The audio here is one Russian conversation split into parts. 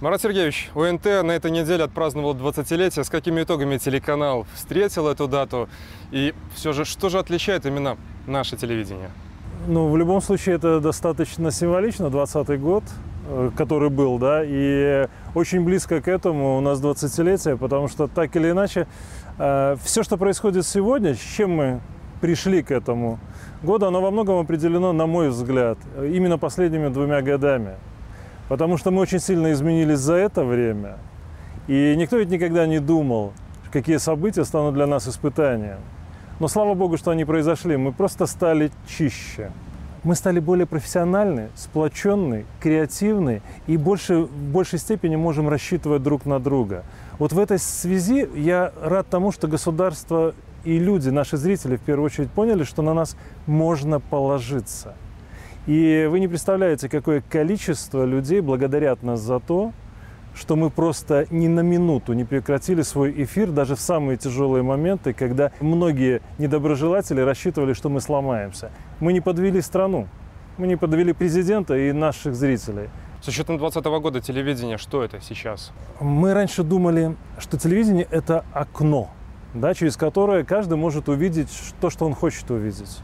Марат Сергеевич, УНТ на этой неделе отпраздновал 20-летие. С какими итогами телеканал встретил эту дату? И все же, что же отличает именно наше телевидение? Ну, в любом случае, это достаточно символично, 20-й год, э, который был, да, и очень близко к этому у нас 20-летие, потому что так или иначе, э, все, что происходит сегодня, с чем мы пришли к этому году, оно во многом определено, на мой взгляд, именно последними двумя годами. Потому что мы очень сильно изменились за это время. И никто ведь никогда не думал, какие события станут для нас испытанием. Но слава богу, что они произошли. Мы просто стали чище. Мы стали более профессиональны, сплоченны, креативны и больше, в большей степени можем рассчитывать друг на друга. Вот в этой связи я рад тому, что государство и люди, наши зрители, в первую очередь, поняли, что на нас можно положиться – и вы не представляете, какое количество людей благодарят нас за то, что мы просто ни на минуту не прекратили свой эфир даже в самые тяжелые моменты, когда многие недоброжелатели рассчитывали, что мы сломаемся. Мы не подвели страну, мы не подвели президента и наших зрителей. С учетом 2020 года телевидение, что это сейчас? Мы раньше думали, что телевидение – это окно, да, через которое каждый может увидеть то, что он хочет увидеть.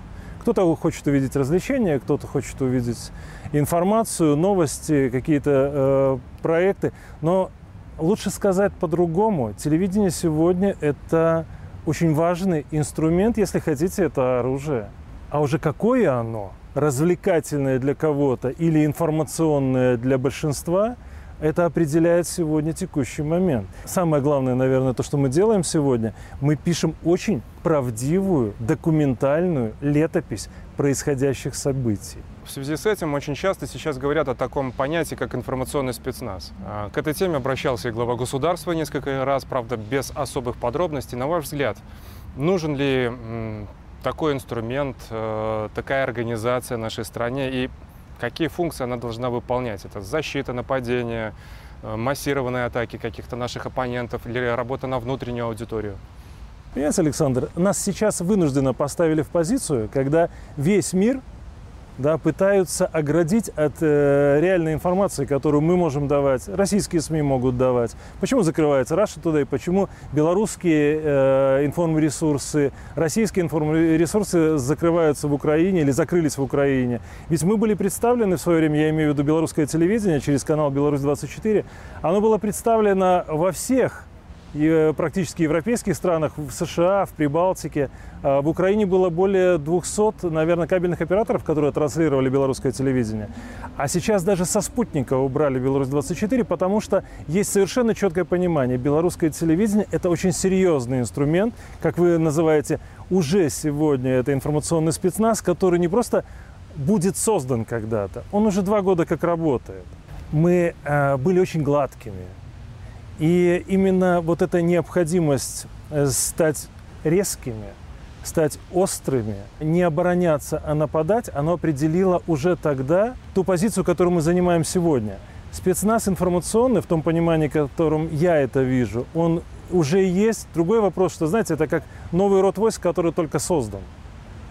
Кто-то хочет увидеть развлечения, кто-то хочет увидеть информацию, новости, какие-то э, проекты. Но лучше сказать по-другому. Телевидение сегодня – это очень важный инструмент, если хотите, это оружие. А уже какое оно, развлекательное для кого-то или информационное для большинства – это определяет сегодня текущий момент. Самое главное, наверное, то, что мы делаем сегодня, мы пишем очень правдивую, документальную летопись происходящих событий. В связи с этим очень часто сейчас говорят о таком понятии, как информационный спецназ. А, к этой теме обращался и глава государства несколько раз, правда, без особых подробностей. На ваш взгляд, нужен ли такой инструмент, э, такая организация нашей стране и какие функции она должна выполнять. Это защита, нападение, э, массированные атаки каких-то наших оппонентов или работа на внутреннюю аудиторию. Понимаете, Александр, нас сейчас вынужденно поставили в позицию, когда весь мир да, пытаются оградить от э, реальной информации, которую мы можем давать, российские СМИ могут давать. Почему закрывается Russia Today, почему белорусские э, информресурсы, российские информресурсы закрываются в Украине или закрылись в Украине. Ведь мы были представлены в свое время, я имею в виду белорусское телевидение через канал «Беларусь-24», оно было представлено во всех и э, практически европейских странах, в США, в Прибалтике. А в Украине было более 200, наверное, кабельных операторов, которые транслировали белорусское телевидение. А сейчас даже со спутника убрали «Беларусь-24», потому что есть совершенно четкое понимание. Белорусское телевидение – это очень серьезный инструмент, как вы называете, уже сегодня это информационный спецназ, который не просто будет создан когда-то, он уже два года как работает. Мы э, были очень гладкими, и именно вот эта необходимость э, стать резкими, стать острыми, не обороняться, а нападать, оно определило уже тогда ту позицию, которую мы занимаем сегодня. Спецназ информационный, в том понимании, в котором я это вижу, он уже есть. Другой вопрос, что, знаете, это как новый род войск, который только создан.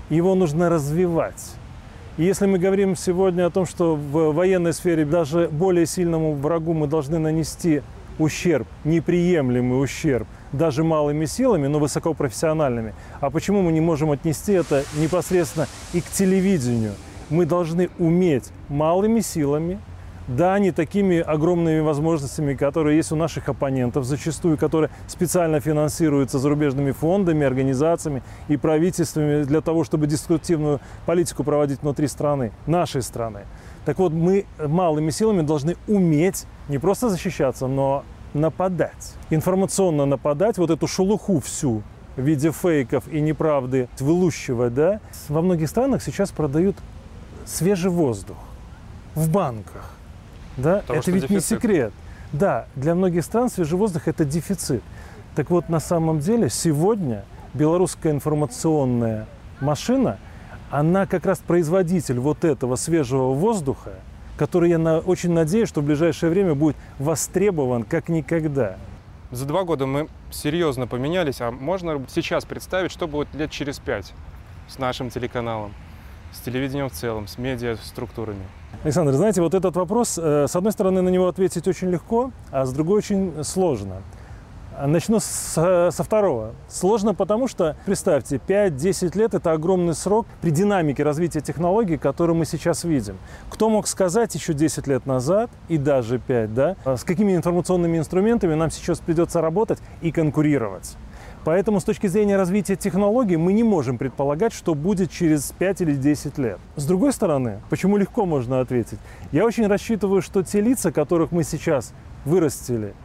Его нужно развивать. И если мы говорим сегодня о том, что в военной сфере даже более сильному врагу мы должны нанести ущерб, неприемлемый ущерб, даже малыми силами, но высокопрофессиональными. А почему мы не можем отнести это непосредственно и к телевидению? Мы должны уметь малыми силами, да, не такими огромными возможностями, которые есть у наших оппонентов, зачастую, которые специально финансируются зарубежными фондами, организациями и правительствами для того, чтобы деструктивную политику проводить внутри страны, нашей страны. Так вот, мы малыми силами должны уметь не просто защищаться, но нападать. Информационно нападать, вот эту шелуху всю в виде фейков и неправды вылущивать, да. Во многих странах сейчас продают свежий воздух в банках. Да? Потому это ведь дефицит. не секрет. Да, для многих стран свежий воздух – это дефицит. Так вот, на самом деле, сегодня белорусская информационная машина – она как раз производитель вот этого свежего воздуха, который, я на, очень надеюсь, что в ближайшее время будет востребован как никогда. За два года мы серьезно поменялись, а можно сейчас представить, что будет лет через пять с нашим телеканалом, с телевидением в целом, с медиа-структурами? Александр, знаете, вот этот вопрос, э, с одной стороны, на него ответить очень легко, а с другой очень сложно. Начну с, со второго. Сложно потому, что, представьте, 5-10 лет – это огромный срок при динамике развития технологий, которую мы сейчас видим. Кто мог сказать еще 10 лет назад, и даже 5, да, с какими информационными инструментами нам сейчас придется работать и конкурировать? Поэтому с точки зрения развития технологий мы не можем предполагать, что будет через 5 или 10 лет. С другой стороны, почему легко можно ответить? Я очень рассчитываю, что те лица, которых мы сейчас вырастили,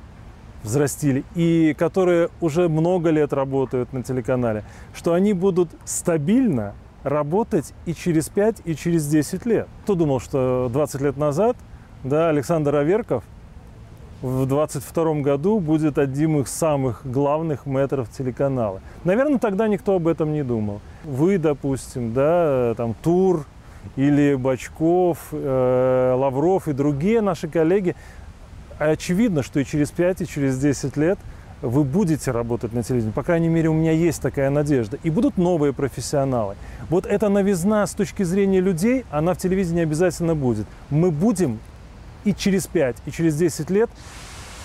взрастили, и которые уже много лет работают на телеканале, что они будут стабильно работать и через 5, и через 10 лет. Кто думал, что 20 лет назад да, Александр Аверков – в 2022 году будет одним из самых главных метров телеканала. Наверное, тогда никто об этом не думал. Вы, допустим, да, там Тур или Бачков, э, Лавров и другие наши коллеги, очевидно, что и через 5, и через 10 лет вы будете работать на телевидении. По крайней мере, у меня есть такая надежда. И будут новые профессионалы. Вот эта новизна с точки зрения людей, она в телевидении обязательно будет. Мы будем и через 5, и через 10 лет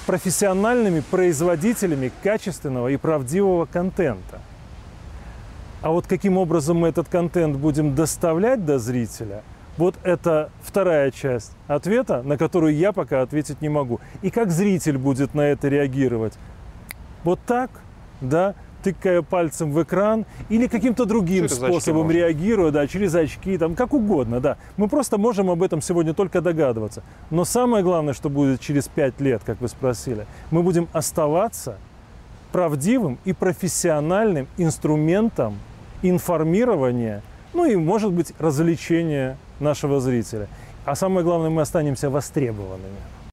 профессиональными производителями качественного и правдивого контента. А вот каким образом мы этот контент будем доставлять до зрителя, вот это вторая часть ответа, на которую я пока ответить не могу. И как зритель будет на это реагировать? Вот так, да, тыкая пальцем в экран или каким-то другим через способом реагируя, да, через очки, там, как угодно, да. Мы просто можем об этом сегодня только догадываться. Но самое главное, что будет через пять лет, как вы спросили, мы будем оставаться правдивым и профессиональным инструментом информирования, ну и, может быть, развлечения нашего зрителя. А самое главное, мы останемся востребованными.